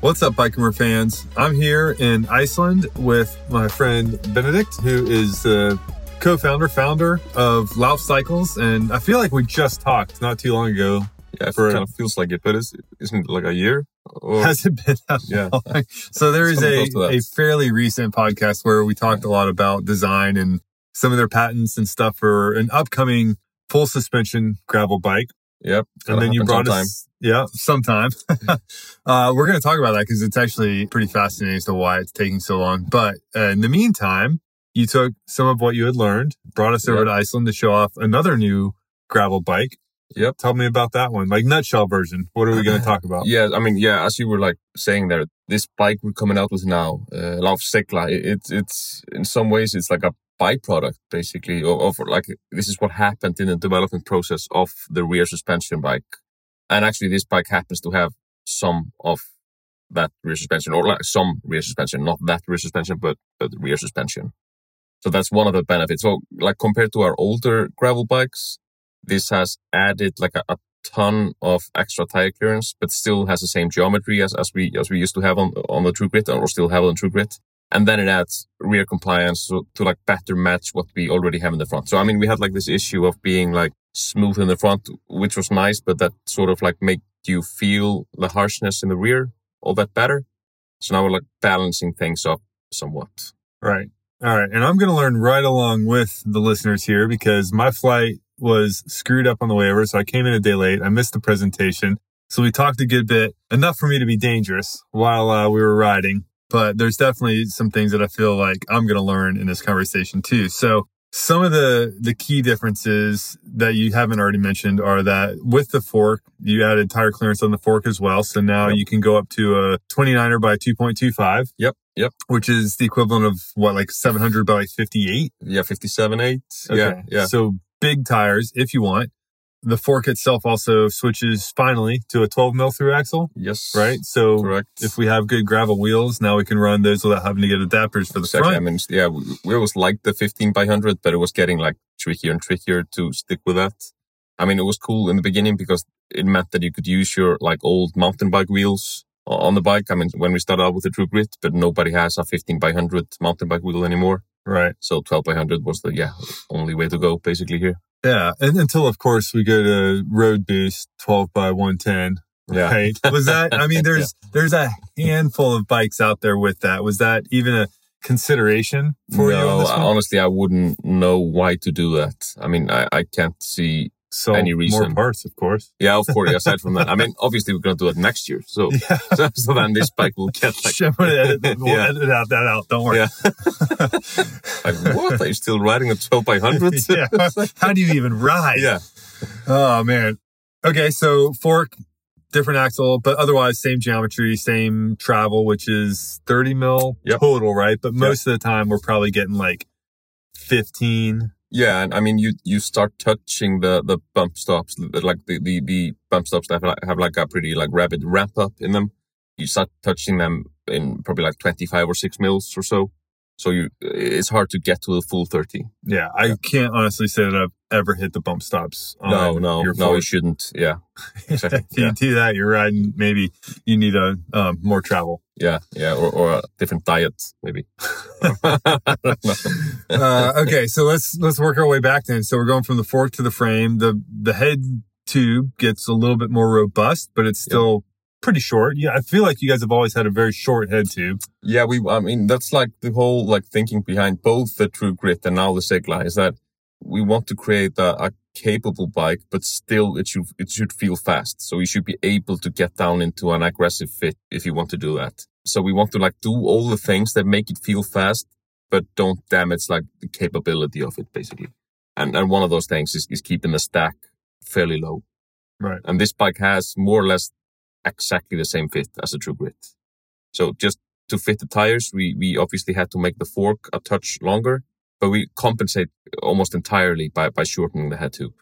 What's up, Biker fans? I'm here in Iceland with my friend Benedict, who is the co-founder, founder of Lauf Cycles, and I feel like we just talked not too long ago. Yeah, it For- kind of feels like it, but is, isn't it like a year? Or, Has it been that Yeah. long? So there is a, close to that. a fairly recent podcast where we talked a lot about design and some of their patents and stuff for an upcoming full suspension gravel bike. Yep. and then you brought sometime. us yeah sometime uh, we're going to talk about that because it's actually pretty fascinating as to why it's taking so long but uh, in the meantime you took some of what you had learned brought us over Yep. to iceland to show off another new gravel bike Yep. tell me about that one like nutshell version what are we going to talk about Yeah, I mean, yeah, as you were like saying there, this bike we're coming out with now, uh, Lauf Seigla, it, it's it's in some ways it's like a byproduct basically of, of like this is what happened in the development process of the rear suspension bike, and actually this bike happens to have some of that rear suspension or like some rear suspension, not that rear suspension, but but rear suspension. So that's one of the benefits. So like compared to our older gravel bikes, this has added like a, a ton of extra tire clearance, but still has the same geometry as, as we as we used to have on on the True Grit or still have on True Grit. And then it adds rear compliance to, to like better match what we already have in the front. So I mean, we had like this issue of being like smooth in the front, which was nice, but that sort of like make you feel the harshness in the rear all that better. So now we're like balancing things up somewhat. right all right and i'm going to learn right along with the listeners here because my flight was screwed up on the way over so i came in a day late i missed the presentation So we talked a good bit, enough for me to be dangerous while uh, we were riding. But there's definitely some things that I feel like I'm going to learn in this conversation too. So some of the the key differences that you haven't already mentioned are that with the fork, you added tire clearance on the fork as well. So now Yep. you can go up to a 29er by 2.25, Yep. Yep. which is the equivalent of what like 700 by like 58. Yeah, 57, 8. Yeah. Yeah. So big tires if you want. The fork itself also switches finally to a 12 mil through axle, Yes. right? So Correct. if we have good gravel wheels, now we can run those without having to get adapters for the Exactly. I mean, yeah, we, we always liked the 15 by 100, but it was getting like trickier and trickier to stick with that. I mean, it was cool in the beginning because it meant that you could use your like old mountain bike wheels on the bike. I mean, when we started out with the True Grit, but nobody has a 15 by 100 mountain bike wheel anymore. Right. So 12 by 100 was the, yeah, only way to go basically here. Yeah. And until, of course, we go to Road Boost 12 by 110. Yeah. Right. Was that, I mean, there's, there's a handful of bikes out there with that. Was that even a consideration for you on no, honestly, I wouldn't know why to do that. I mean, I, I can't see. So any more parts, of course. Yeah, of course. Aside from that, I mean, obviously we're going to do it next year. So, Yeah. so, so then this bike will get like, we'll Yeah. edit out that out. Don't worry. Yeah. like what? Are you still riding a 12 by 100? yeah. How do you even ride? yeah. Oh man. Okay, so fork, different axle, but otherwise same geometry, same travel, which is 30 mil Yep. total, right? But most of the time we're probably getting like 15. Yeah, and I mean, you you start touching the the bump stops, like the the, the bump stops that have, like- have like a pretty like rapid ramp up in them. You start touching them in probably like twenty five or six mils or so. So you, it's hard to get to the full thirty. Yeah, I can't honestly say that I've ever hit the bump stops. No, no, no, you shouldn't. Yeah, exactly. if you yeah, do that, you're riding. Maybe you need a um, more travel. yeah, yeah, or, or a different diet maybe. I don't know. uh, okay, so let's let's work our way back then. So we're going from the fork to the frame. The the head tube gets a little bit more robust, but it's still pretty short. Yeah, I feel like you guys have always had a very short head tube. Yeah, we. I mean, that's like the whole like thinking behind both the True Grit and now the Seigla is that we want to create a, a capable bike, but still it should it should feel fast. So you should be able to get down into an aggressive fit if you want to do that. So we want to like do all the things that make it feel fast, but don't damage like the capability of it, basically. And and one of those things is, is keeping the stack fairly low. Right. And this bike has more or less exactly the same fit as a True Grit. So just to fit the tires, we, we obviously had to make the fork a touch longer, but we compensate almost entirely by, by shortening the head tube.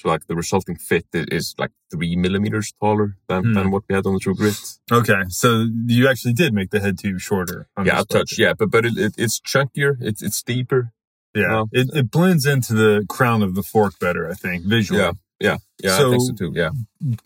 So like the resulting fit is like three millimeters taller than, Hmm. than what we had on the True Grit. Okay, so you actually did make the head tube shorter. on yeah, a touch. Yeah, but but it, it, it's chunkier. It's it's steeper. yeah. Well, it, it blends into the crown of the fork better, I think, visually. Yeah. Yeah, yeah, So- I think so too. Yeah,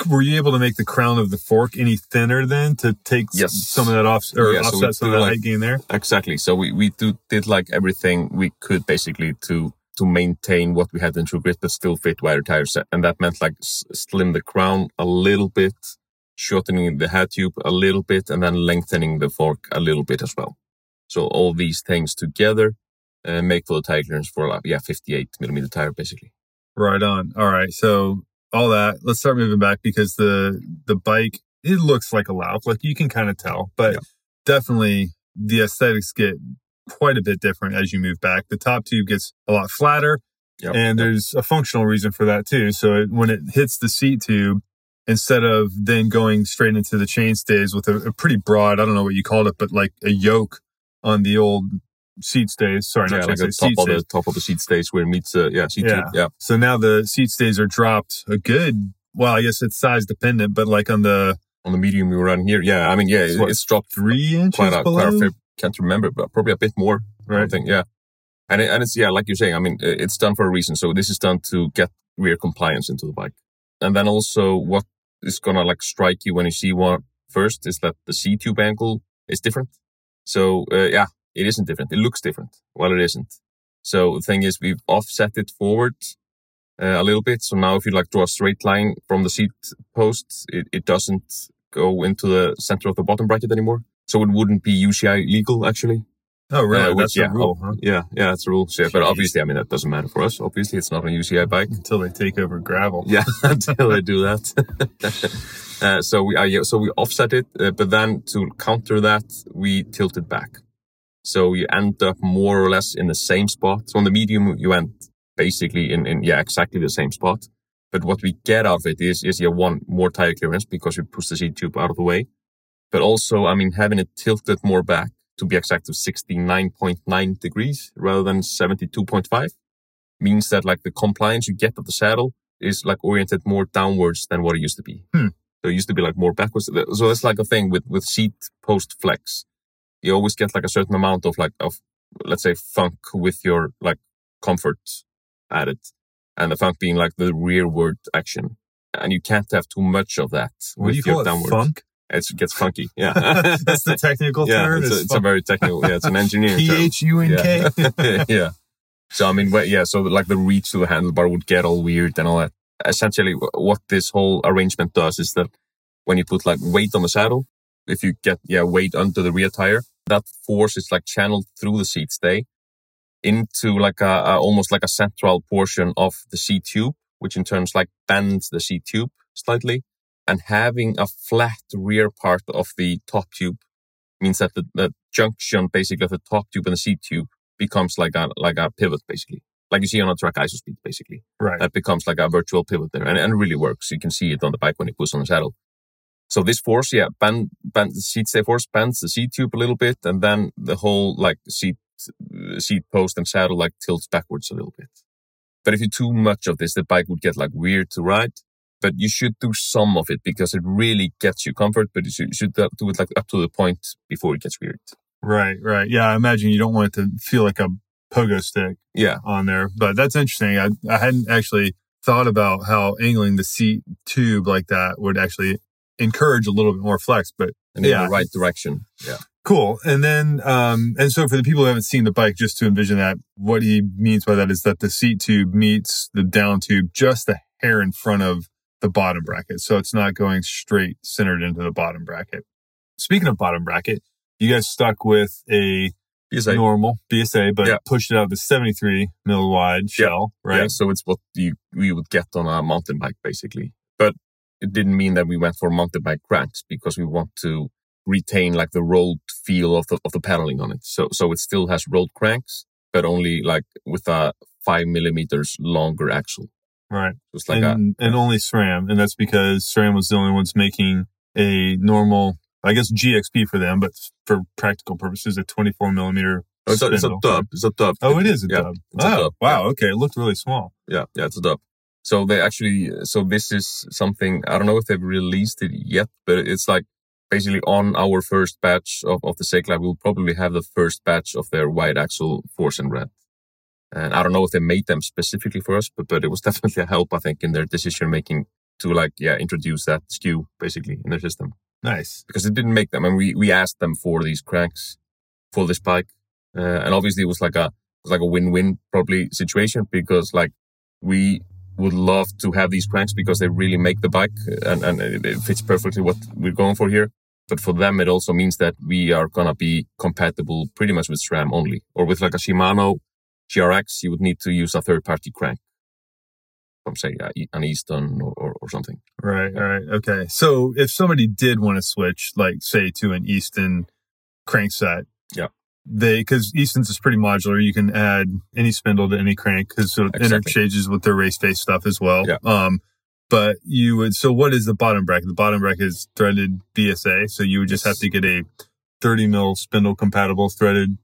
Were you able to make the crown of the fork any thinner then to take Yes. some of that off or Yeah, so offset some of that like- height gain there? exactly. So we we do did like everything we could basically to to maintain what we had in True Grit, but still fit wider tires, and that meant like s- slim the crown a little bit, shortening the head tube a little bit, and then lengthening the fork a little bit as well. So all these things together uh, make for the tire clearance for like yeah 58 millimeter tire basically. Right on. All right. So all that. Let's start moving back because the the bike it looks like a Lauf, like you can kind of tell, but Yeah. definitely the aesthetics get quite a bit different as you move back. The top tube gets a lot flatter, Yep. and there's a functional reason for that too. So it, when it hits the seat tube, instead of then going straight into the chain stays with a, a pretty broad, I don't know what you called it, but like a yoke on the old seat stays. Sorry, yeah, not like top of stays. the top of the seat stays where it meets uh, yeah seat Yeah. tube. Yeah, So now the seat stays are dropped a good. Well, I guess it's size dependent, but like on the on the medium we were on here. Yeah, I mean yeah, It's what, it's dropped three inches quite a, below, quite a. Can't remember, but probably a bit more. I think, yeah. And it, and it's yeah, like you're saying. I mean, it's done for a reason. So this is done to get rear compliance into the bike, and then also what is gonna like strike you when you see one first is that the C tube angle is different. So uh, yeah, it isn't different. It looks different. Well, it isn't. So the thing is, we've offset it forward uh, a little bit. So now, if you like draw a straight line from the seat post, it, it doesn't go into the center of the bottom bracket anymore. So it wouldn't be UCI legal actually. Oh, really? Uh, That's which, the rule, huh? Yeah, yeah, that's the rule. Yeah, but obviously, I mean, that doesn't matter for us. Obviously, it's not a UCI bike. Until they take over gravel. Yeah, until they do that. uh, so we, uh, yeah, so we offset it, uh, but then to counter that, we tilt it back. So you end up more or less in the same spot. So on the medium, you end basically in, in yeah, exactly the same spot. But what we get out of it is, is yeah, one more tire clearance because you push the seat tube out of the way. But also, I mean, having it tilted more back to be exact of 69.9 degrees rather than 72.5 means that like the compliance you get of the saddle is like oriented more downwards than what it used to be. Hmm. So it used to be like more backwards. So that's like a thing with, with seat post flex. You always get like a certain amount of like, of let's say funk with your like comfort added. And the funk being like the rearward action. And you can't have too much of that What do with you your call it? downward. Funk? It's- It gets funky. Yeah. That's the technical yeah, term. it's, a, it's a very technical, yeah, it's an engineering P term. H U N K. Yeah. yeah. So I mean, yeah. So like the reach to the handlebar would get all weird and all that. Essentially, what this whole arrangement does is that when you put like weight on the saddle, if you get yeah weight under the rear tire, that force is like channeled through the seat stay into like a, a almost like a central portion of the seat tube, which in turns like bends the seat tube slightly. And having a flat rear part of the top tube means that the, the junction basically of the top tube and the seat tube becomes like a like a pivot basically. Like you see on a Trek IsoSpeed basically. Right. that becomes like a virtual pivot there. And, and it really works. You can see it on the bike when you push on the saddle so this force yeah bend, bend the seat stay force bends the seat tube a little bit and then the whole like seat uh, seat post and saddle like tilts backwards a little bit but if you too much of this the bike would get like weird to ride but you should do some of it because it really gets you comfort but you should, you should do it like up to the point before it gets weird Right. Right. Yeah. I imagine you don't want it to feel like a pogo stick yeah on there, but that's interesting. I, I hadn't actually thought about how angling the seat tube like that would actually encourage a little bit more flex, but and in the right direction. Yeah. Cool. And then, um, and so for the people who haven't seen the bike, just to envision that, what he means by that is that the seat tube meets the down tube just a hair in front of the bottom bracket. So it's not going straight centered into the bottom bracket. Speaking of bottom bracket, you guys stuck with a BSA. normal BSA, but Yeah. pushed it out the 73 mil wide shell, right? Yeah, so it's what you we would get on a mountain bike basically. It didn't mean that we went for mountain bike cranks because we want to retain like the rolled feel of the of the paddling on it. So so it still has rolled cranks, but only like with a five millimeters longer axle. Right. It's like a and, and only SRAM. And that's because SRAM was the only ones making a normal, I guess GXP for them, but for practical purposes, a 24 millimeter. oh, it's, a, it's a dub. It's a dub. Oh, it is a yeah, dub. it's a Oh, dub, wow. Okay. It looked really small. Yeah, yeah, it's a dub. So they actually, so this is something, I don't know if they've released it yet, but it's like basically on our first batch of, of the Seigla, we'll probably have the first batch of their wide axle force and red. And I don't know if they made them specifically for us, but but it was definitely a help, I think, in their decision making to like yeah introduce that SKU basically in their system Nice. because it didn't make them. And we we asked them for these cranks for this bike, uh, and obviously it was like a it was like a win win probably situation because like we would love to have these cranks because they really make the bike and and it, it fits perfectly what we're going for here. But for them, it also means that we are gonna be compatible pretty much with SRAM only, or with like a Shimano GRX, you would need to use a third party crank from say an Easton or, or, or something. Right. Right. Okay. So if somebody did want to switch, like say to an Easton crankset, Yeah. They because Easton's is pretty modular. You can add any spindle to any crank because it Exactly. interchanges with their RaceFace stuff as well. Yeah. Um, but you would. So what is the bottom bracket? The bottom bracket is threaded BSA. So you would just Yes. have to get a 30 mil spindle compatible threaded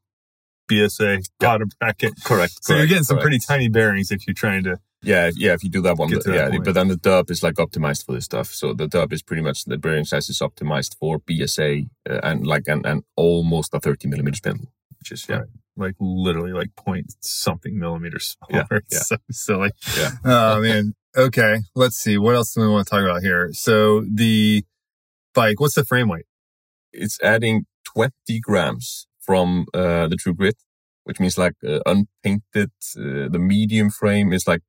BSA Yeah. bottom bracket. Correct. So you're correct, getting some correct. pretty tiny bearings if you're trying to. Yeah, yeah. If you do that one, that yeah. point. But then the dub is like optimized for this stuff. So the dub is pretty much the bearing size is optimized for BSA uh, and like and, and almost a 30 millimeter spindle, which is yeah, Right. Like literally like point something millimeters smaller. It's yeah. so silly. Yeah. Oh man. Okay. Let's see. What else do we want to talk about here? So the bike, what's the frame weight? it's adding 20 grams from uh, the True Grit, which means like uh, unpainted. Uh, the medium frame is like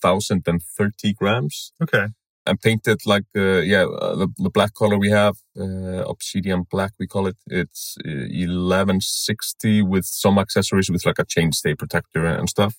1030 grams. Okay. and painted like uh, yeah uh, the, the black color we have uh, obsidian black we call it it's uh, 1160 with some accessories with like a chainstay protector and stuff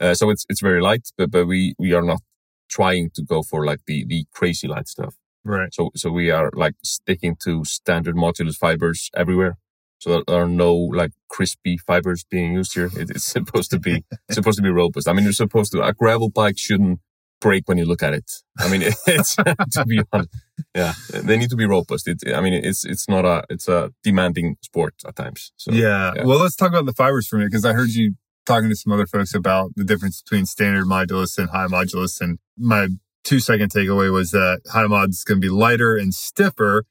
uh, so it's it's very light but, but we we are not trying to go for like the the crazy light stuff Right. so so we are like sticking to standard modulus fibers everywhere so there are no like crispy fibers being used here it, it's supposed to be supposed to be robust i mean you're supposed to a gravel bike shouldn't break when you look at it. I mean, it's to be honest, yeah, they need to be robust. It, I mean, it's it's not a it's a demanding sport at times. So yeah. yeah. Well, let's talk about the fibers for a minute because I heard you talking to some other folks about the difference between standard modulus and high modulus. And my two second takeaway was that high mod is going to be lighter and stiffer,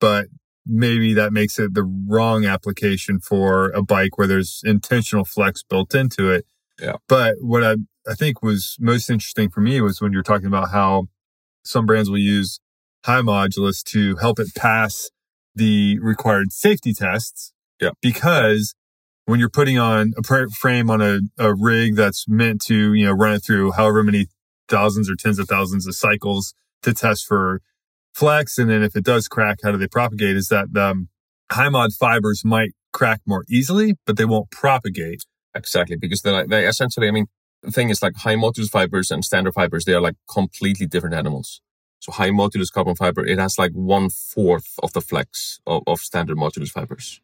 but maybe that makes it the wrong application for a bike where there's intentional flex built into it. Yeah. But what I, I think was most interesting for me was when you're talking about how some brands will use high modulus to help it pass the required safety tests. Yeah. Because when you're putting on a frame on a, a rig that's meant to, you know, run it through however many thousands or tens of thousands of cycles to test for flex. And then if it does crack, how do they propagate? Is that um, high mod fibers might crack more easily, but they won't propagate. exactly because they're like they essentially. I mean, the thing is like high modulus fibers and standard fibers. They are like completely different animals. So high modulus carbon fiber, it has like one fourth of the flex of, of standard modulus fibers.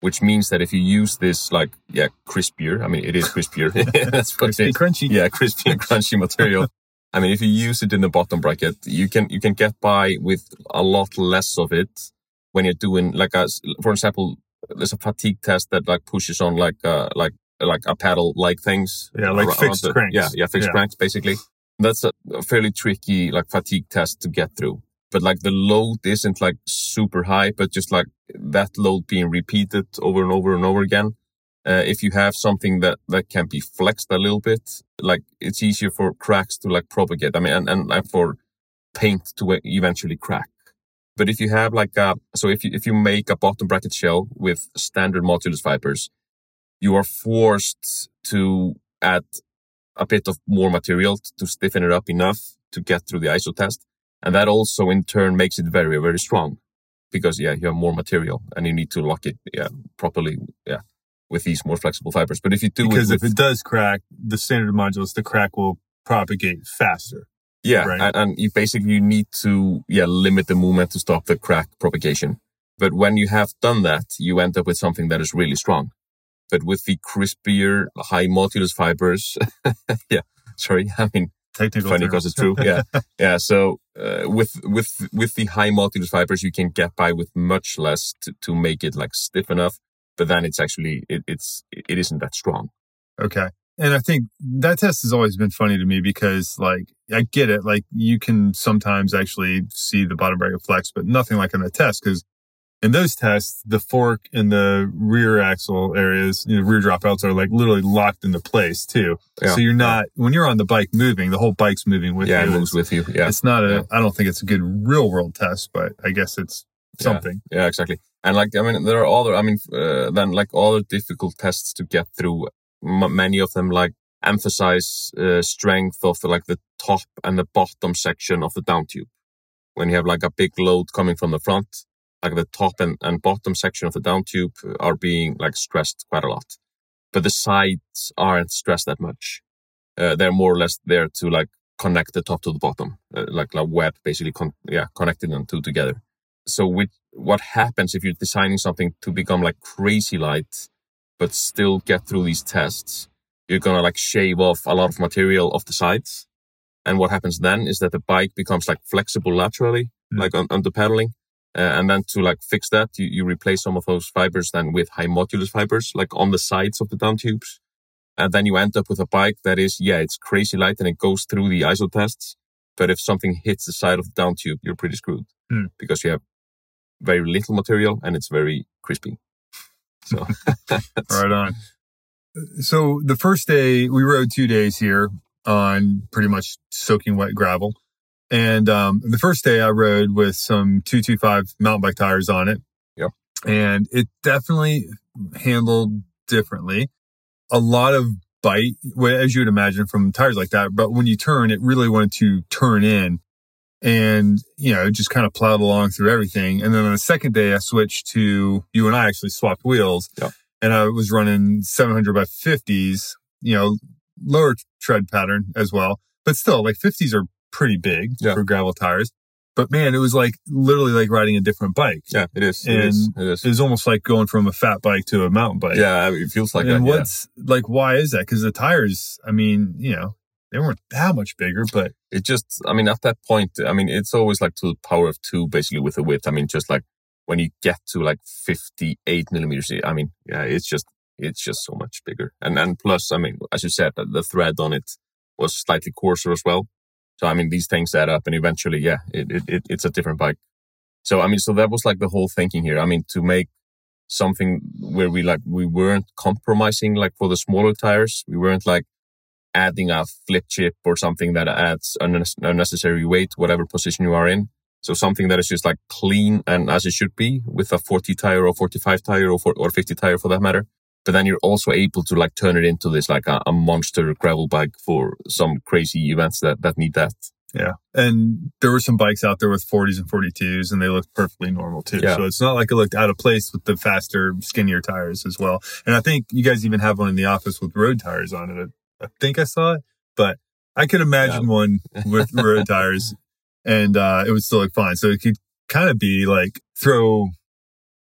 Which means that if you use this like yeah crispier, I mean it is crispier. That's what it Crispy, is. crunchy. yeah, crispy and crunchy material. I mean, if you use it in the bottom bracket, you can you can get by with a lot less of it when you're doing like a, for example, there's a fatigue test that like pushes on like uh like like a paddle like things. Yeah, like fixed the- cranks. Yeah, yeah, fixed Yeah. cranks basically. That's a fairly tricky like fatigue test to get through. But like the load isn't like super high, but just like that load being repeated over and over and over again uh, if you have something that that can be flexed a little bit like it's easier for cracks to like propagate i mean and, and, and for paint to eventually crack. But if you have like a so if you if you make a bottom bracket shell with standard modulus fibers you are forced to add a bit of more material to stiffen it up enough to get through the iso test. And that also in turn makes it very very strong because yeah you have more material and you need to lock it yeah properly yeah with these more flexible fibers but if you do Because it if with, it does crack, the standard modulus, the crack will propagate faster. yeah right. and, and you basically you need to yeah limit the movement to stop the crack propagation but when you have done that you end up with something that is really strong but with the crispier high modulus fibers yeah sorry i mean Technical funny because it's true. Yeah, yeah. So uh, with with with the high modulus fibers, you can get by with much less to, to make it like stiff enough. But then it's actually it, it's it isn't that strong. Okay. And I think that test has always been funny to me because, like, I get it. Like, you can sometimes actually see the bottom bracket flex, but nothing like on a test because in those tests, the fork and the rear axle areas, you know, rear dropouts are like literally locked into place too. Yeah. So you're not, when you're on the bike moving, the whole bike's moving with yeah, you. it moves with you. Yeah, It's not a, Yeah. I don't think it's a good real world test, but I guess it's Yeah. Something. yeah, exactly. And like, I mean, there are other, I mean, uh, then like other difficult tests to get through. M- many of them like emphasize uh, strength of the, like the top and the bottom section of the down tube. When you have like a big load coming from the front, like the top and, and bottom section of the down tube are being like stressed quite a lot. But the sides aren't stressed that much. Uh, they're more or less there to like connect the top to the bottom, uh, like a web basically, con- yeah, connecting them two together. So with what happens if you're designing something to become like crazy light, but still get through these tests, you're gonna like shave off a lot of material off the sides. And what happens then is that the bike becomes like flexible laterally, Mm. like on, on the pedaling. Uh, and then to like fix that, you, you replace some of those fibers then with high modulus fibers, like on the sides of the down tubes. And then you end up with a bike that is, yeah, it's crazy light and it goes through the ISO tests. But if something hits the side of the down tube, you're pretty screwed Hmm. because you have very little material and it's very crispy. So, Right on. So the first day we rode two days here on pretty much soaking wet gravel. And um, the first day I rode with some 225 mountain bike tires on it. Yep. And it definitely handled differently. A lot of bite, as you would imagine from tires like that. But when you turn, it really wanted to turn in and, you know, just kind of plowed along through everything. And then on the second day, I switched to you and I actually swapped wheels and I was running 700 by 50s, you know, lower tread pattern as well. But still, like 50s are pretty big Yeah. for gravel tires. But man, it was like literally like riding a different bike. yeah, it is. It is. It is. It was almost like going from a fat bike to a mountain bike. Yeah, it feels like and that. yeah. what's like, why is that? Because the tires, I mean, you know, they weren't that much bigger, but it just i mean at that point i mean it's always like to the power of two basically with the width. I mean just like when you get to like 58 millimeters i mean yeah it's just it's just so much bigger. And and plus i mean as you said the- thread on it was slightly coarser as well. So i mean these things add up and eventually yeah it, it, it it's a different bike. So i mean so that was like the whole thinking here. I mean to make something where we like we weren't compromising like for the smaller tires we weren't like adding a flip chip or something that adds unne- unnecessary weight, whatever position you are in. So something that is just like clean and as it should be with a 40 tire or 45 tire or, for, or 50 tire for that matter. But then you're also able to like turn it into this like a, a monster gravel bike for some crazy events that, that need that. yeah. And there were some bikes out there with 40s and 42s and they looked perfectly normal too. Yeah. So it's not like it looked out of place with the faster, skinnier tires as well. And I think you guys even have one in the office with road tires on it. I think I saw it, but I could imagine one with road tires and uh, it would still look fine. So it could kind of be like throw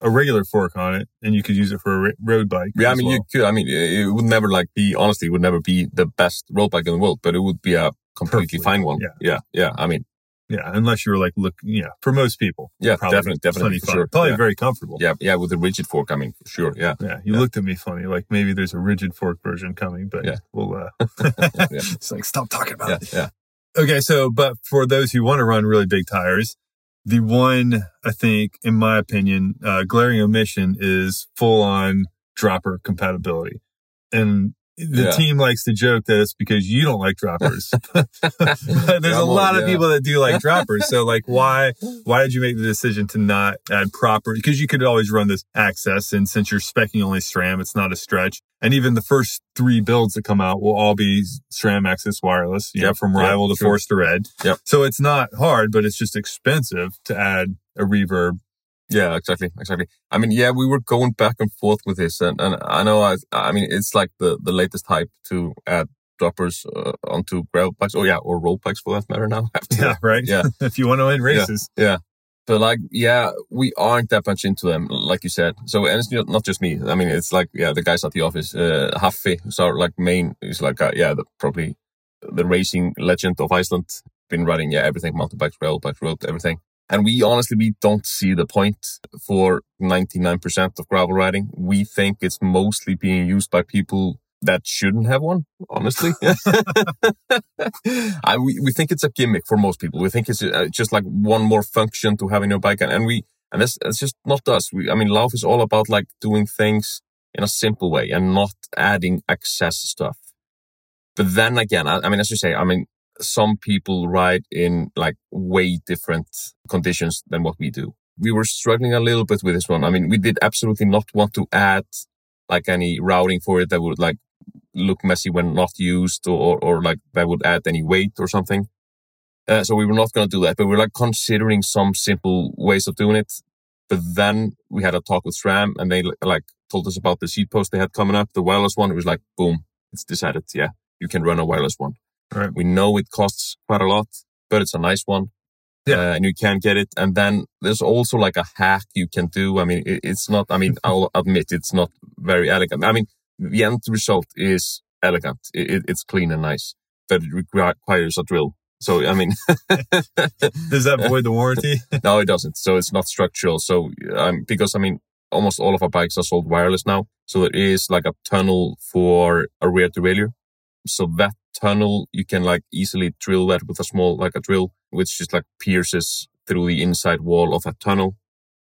a regular fork on it and you could use it for a ra- road bike. Yeah, I mean, well. you could, I mean, it it would never like be, honestly, it would never be the best road bike in the world, but it would be a completely Perfectly, fine one. yeah. Yeah. Yeah. I mean, yeah, unless you were like, look, yeah, for most people. yeah, probably definitely, definitely, for fun. sure. Probably yeah. very comfortable. yeah. Yeah. With the rigid fork, coming, for sure. Yeah. Yeah, you Yeah. looked at me funny, like maybe there's a rigid fork version coming, but Yeah. we'll. Uh, Yeah. It's like stop talking about Yeah. it. Yeah. Okay, so but for those who want to run really big tires, the one I think, in my opinion, uh, glaring omission is full on dropper compatibility, and the Yeah. team likes to joke that it's because you don't like droppers. There's a lot on, of people that do like droppers. So like why why did you make the decision to not add proper because you could always run this AXS and since you're specking only SRAM, it's not a stretch. And even the first three builds that come out will all be SRAM AXS wireless, you know, Yep, from yep, rival to true. force to red. Yep. So it's not hard, but it's just expensive to add a reverb. Yeah, exactly, exactly. I mean, yeah, we were going back and forth with this, and, and I know, I, I mean, it's like the, the latest hype to add droppers uh, onto gravel bikes, Oh yeah, or road bikes for that matter now. Yeah, right? Yeah. if you want to win races. Yeah. But like, yeah, we aren't that much into them, like you said. So, and it's not not just me. I mean, it's like, yeah, the guys at the office, uh, Haffi, who's our like main, is like, uh, yeah, the, probably the racing legend of Iceland. Been riding, yeah, everything, mountain bikes, gravel bikes, road, everything. And we honestly, we don't see the point for 99% of gravel riding. We think it's mostly being used by people that shouldn't have one, honestly. I, we, we think it's a gimmick for most people. We think it's uh, just like one more function to have in your bike. And, and we, And that's, that's just not us. We, I mean, Lauf is all about like doing things in a simple way and not adding excess stuff. But then again, I, I mean, as you say, I mean, some people ride in like way different conditions than what we do. We were struggling a little bit with this one. I mean, we did absolutely not want to add like any routing for it that would like look messy when not used or, or like that would add any weight or something. Uh, so we were not going to do that, but we are like considering some simple ways of doing it. But then we had a talk with SRAM and they like told us about the seat post they had coming up, the wireless one. It was like, boom, it's decided. Yeah, you can run a wireless one. Right. We know it costs quite a lot, but it's a nice one. Yeah. Uh, and you can get it. And then there's also like a hack you can do. I mean, it, it's not, I mean, I'll admit it's not very elegant. I mean, the end result is elegant. It, it, it's clean and nice, but it requires a drill. So, I mean, does that void the warranty? no, it doesn't. So it's not structural. So, um, because I mean, almost all of our bikes are sold wireless now. So there is like a tunnel for a rear derailleur. So that tunnel, you can like easily drill that with a small, like a drill, which just like pierces through the inside wall of that tunnel.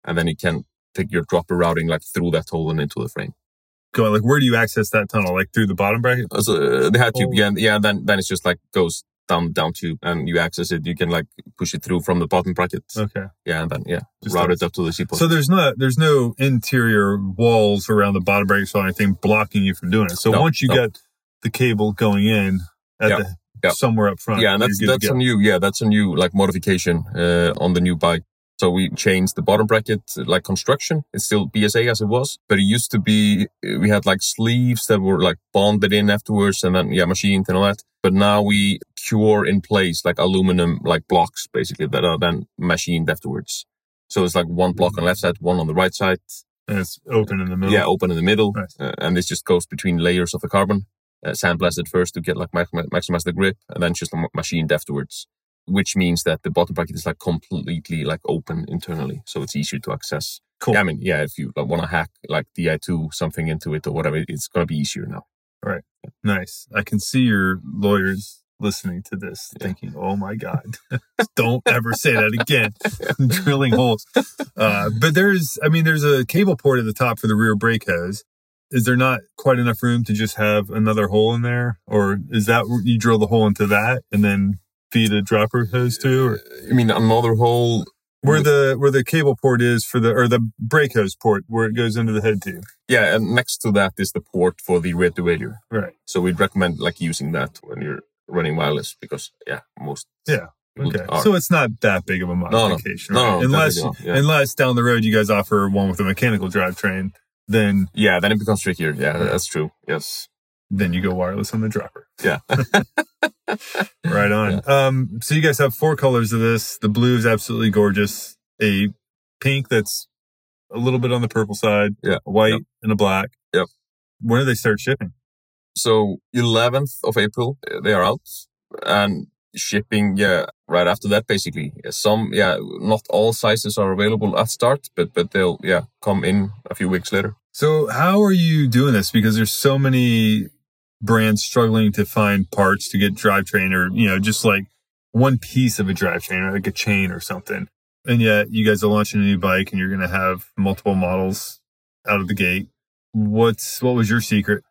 And then you can take your dropper routing like through that hole and into the frame. Go like, where do you access that tunnel? Like through the bottom bracket? So uh, they had to, Oh. yeah, yeah. Then then it's just like goes down down tube and you access it. You can like push it through from the bottom bracket. Okay. Yeah, and then yeah, Just route it up to the seat. So there's not there's no interior walls around the bottom bracket or anything blocking you from doing it. So No, once you no. get the cable going in at Yeah, the yeah. somewhere up front, yeah, and that's that's a new yeah that's a new like modification uh, on the new bike. So we changed the bottom bracket like construction. It's still BSA as it was, but it used to be we had like sleeves that were like bonded in afterwards and then yeah machined and all that. But now we cure in place like aluminum like blocks basically that are then machined afterwards. So it's like one block on the left side, one on the right side. and it's open in the middle. Yeah, open in the middle, Nice. uh, and this just goes between layers of the carbon. Uh, sandblasted first to get like maximize the grip, and then just ma- machined afterwards. Which means that the bottom bracket is like completely like open internally, so it's easier to access. Cool. Yeah, I mean, yeah, if you like, want to hack like Di2 something into it or whatever, it's gonna be easier now. Right. Nice. I can see your lawyers listening to this Yeah. thinking, oh my God, don't ever say that again. Drilling holes. Uh, but there's, I mean, there's a cable port at the top for the rear brake hose. Is there not quite enough room to just have another hole in there? Or is that you drill the hole into that and then feed a dropper hose to? Or I mean, another hole. where the where the cable port is for the or the brake hose port where it goes into the head tube. Yeah, and next to that is the port for the derailleur. Right. So we'd recommend like using that when you're running wireless because yeah, most Yeah, Okay. So it's not that big of a no. modification, no, right? no, unless yeah. unless down the road you guys offer one with a mechanical drivetrain, then Yeah, then it becomes trickier. Yeah, Yeah. that's true. Yes. then you go wireless on the dropper. Yeah. Right on. Um, so you guys have four colors of this. The blue is absolutely gorgeous. A pink that's a little bit on the purple side. Yeah. A white Yep. and a black. Yep. When do they start shipping? So 11th of April, uh, they are out and shipping. Yeah, right after that, basically. Some, yeah, not all sizes are available at start, but but they'll yeah come in a few weeks later. So how are you doing this? Because there's so many brands struggling to find parts to get drivetrain or, you know, just like one piece of a drivetrain or like a chain or something. And yet you guys are launching a new bike and you're going to have multiple models out of the gate. What's, what was your secret?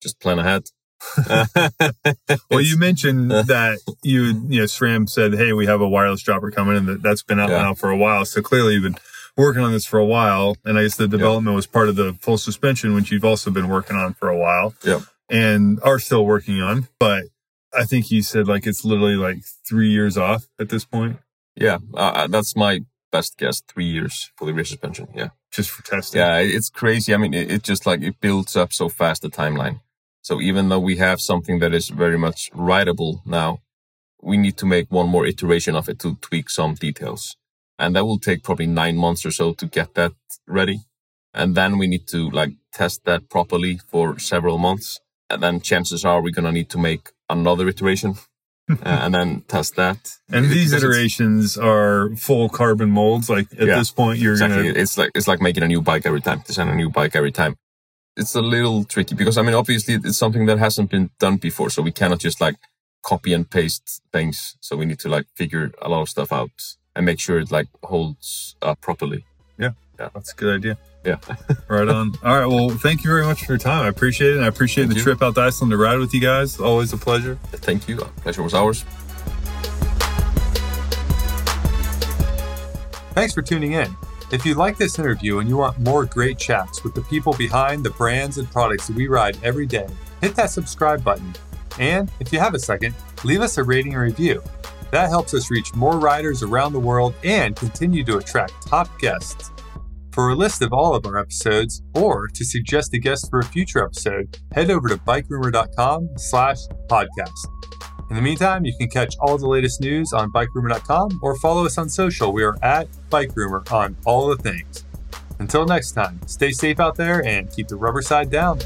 Just plan ahead. Well, you mentioned that you, you know, SRAM said, Hey, we have a wireless dropper coming and that that's been out Yeah. now for a while. So clearly you've been working on this for a while. And I guess the development was part of the full suspension, which you've also been working on for a while. Yep. And are still working on. But I think you said like it's literally like three years off at this point, yeah, uh, that's my best guess. Three years for the rear suspension. Yeah. just for testing. Yeah, it's crazy. I mean, it, it just like it builds up so fast the timeline. So even though we have something that is very much rideable now, we need to make one more iteration of it to tweak some details. And that will take probably nine months or so to get that ready. And then we need to like test that properly for several months. And then chances are we're going to need to make another iteration uh, and then test that. And these iterations are full carbon molds. Like at Yeah, this point, you're exactly. going to, It's like it's like making a new bike every time, design a new bike every time. It's a little tricky because I mean, obviously, it's something that hasn't been done before, so we cannot just like copy and paste things. So we need to like figure a lot of stuff out and make sure it like holds up properly. Yeah. Yeah, that's a good idea. Yeah. right on. All right. Well, thank you very much for your time. I appreciate it. And I appreciate Thank the you. trip out to Iceland to ride with you guys. Always a pleasure. Thank you. Pleasure was ours. Thanks for tuning in. If you like this interview and you want more great chats with the people behind the brands and products that we ride every day, hit that subscribe button. And if you have a second, leave us a rating and review. That helps us reach more riders around the world and continue to attract top guests. For a list of all of our episodes or to suggest a guest for a future episode, head over to bikerumor.com slash podcast. In the meantime, you can catch all the latest news on bikerumor.com or follow us on social. We are at Bike Rumor on all the things. Until next time, stay safe out there and keep the rubber side down.